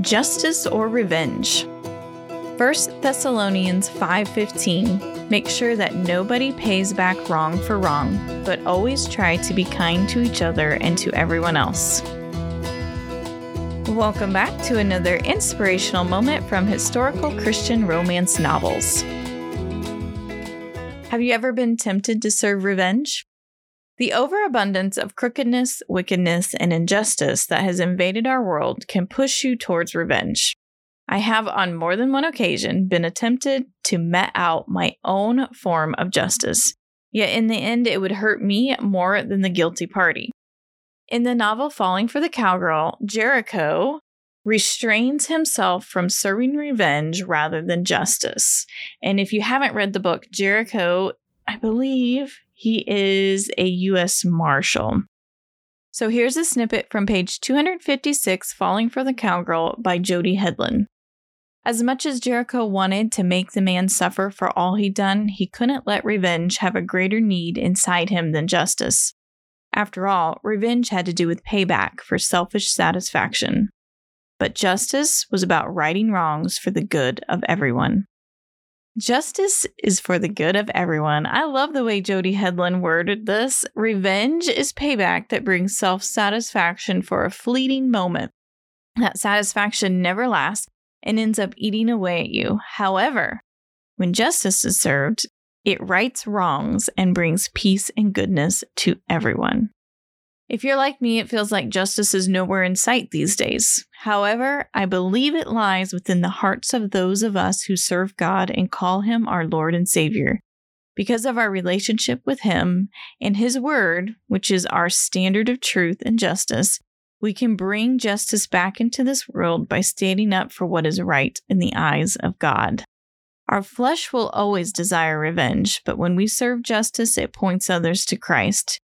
Justice or revenge? 1 Thessalonians 5:15 Make sure that nobody pays back wrong for wrong, but always try to be kind to each other and to everyone else. Welcome back to another inspirational moment from historical Christian romance novels. Have you ever been tempted to serve revenge? The overabundance of crookedness, wickedness, and injustice that has invaded our world can push you towards revenge. I have on more than one occasion been attempted to met out my own form of justice, yet in the end it would hurt me more than the guilty party. In the novel Falling for the Cowgirl, Jericho restrains himself from serving revenge rather than justice. And if you haven't read the book, Jericho, I believe he is a U.S. Marshal. So here's a snippet from page 256, Falling for the Cowgirl by Jody Hedlund. As much as Jericho wanted to make the man suffer for all he'd done, he couldn't let revenge have a greater need inside him than justice. After all, revenge had to do with payback for selfish satisfaction. But justice was about righting wrongs for the good of everyone. Justice is for the good of everyone. I love the way Jody Hedlund worded this. Revenge is payback that brings self satisfaction for a fleeting moment. That satisfaction never lasts and ends up eating away at you. However, when justice is served, it rights wrongs and brings peace and goodness to everyone. If you're like me, it feels like justice is nowhere in sight these days. However, I believe it lies within the hearts of those of us who serve God and call Him our Lord and Savior. Because of our relationship with Him and His Word, which is our standard of truth and justice, we can bring justice back into this world by standing up for what is right in the eyes of God. Our flesh will always desire revenge, but when we serve justice, it points others to Christ.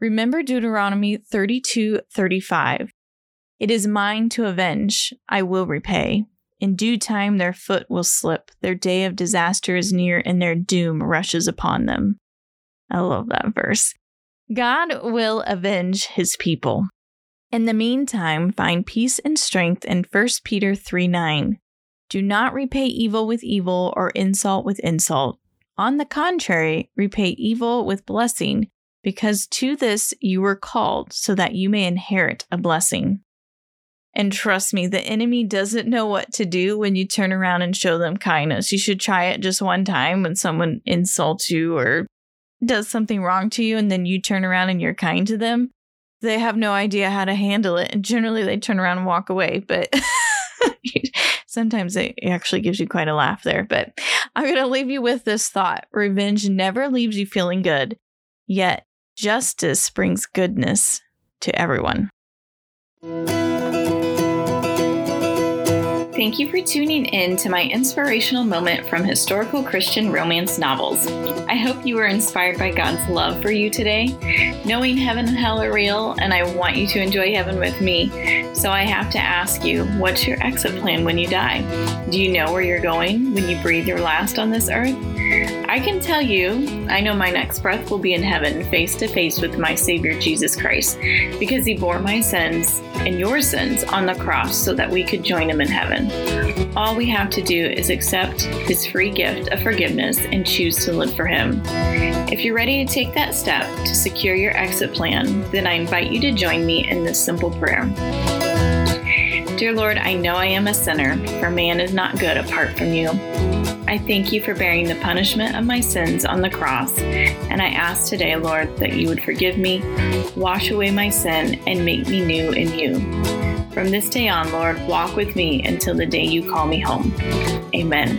Remember Deuteronomy 32 35. It is mine to avenge, I will repay. In due time, their foot will slip, their day of disaster is near, and their doom rushes upon them. I love that verse. God will avenge his people. In the meantime, find peace and strength in 1 Peter 3 9. Do not repay evil with evil or insult with insult. On the contrary, repay evil with blessing because to this you were called, so that you may inherit a blessing. And trust me, the enemy doesn't know what to do when you turn around and show them kindness. You should try it just one time when someone insults you or does something wrong to you, and then you turn around and you're kind to them. They have no idea how to handle it. And generally, they turn around and walk away. But sometimes it actually gives you quite a laugh there. But I'm going to leave you with this thought revenge never leaves you feeling good, yet Justice brings goodness to everyone. Thank you for tuning in to my inspirational moment from historical Christian romance novels. I hope you were inspired by God's love for you today. Knowing heaven and hell are real, and I want you to enjoy heaven with me. So I have to ask you, what's your exit plan when you die? Do you know where you're going when you breathe your last on this earth? I can tell you, I know my next breath will be in heaven, face to face with my Savior Jesus Christ, because He bore my sins and your sins on the cross so that we could join Him in heaven. All we have to do is accept His free gift of forgiveness and choose to live for Him. If you're ready to take that step to secure your exit plan, then I invite you to join me in this simple prayer. Dear Lord, I know I am a sinner, for man is not good apart from you. I thank you for bearing the punishment of my sins on the cross, and I ask today, Lord, that you would forgive me, wash away my sin, and make me new in you. From this day on, Lord, walk with me until the day you call me home. Amen.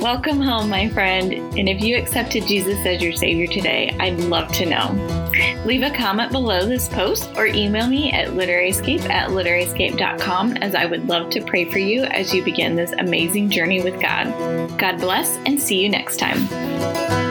Welcome home, my friend. And if you accepted Jesus as your Savior today, I'd love to know. Leave a comment below this post or email me at literaryscape at literaryscape.com as I would love to pray for you as you begin this amazing journey with God. God bless and see you next time.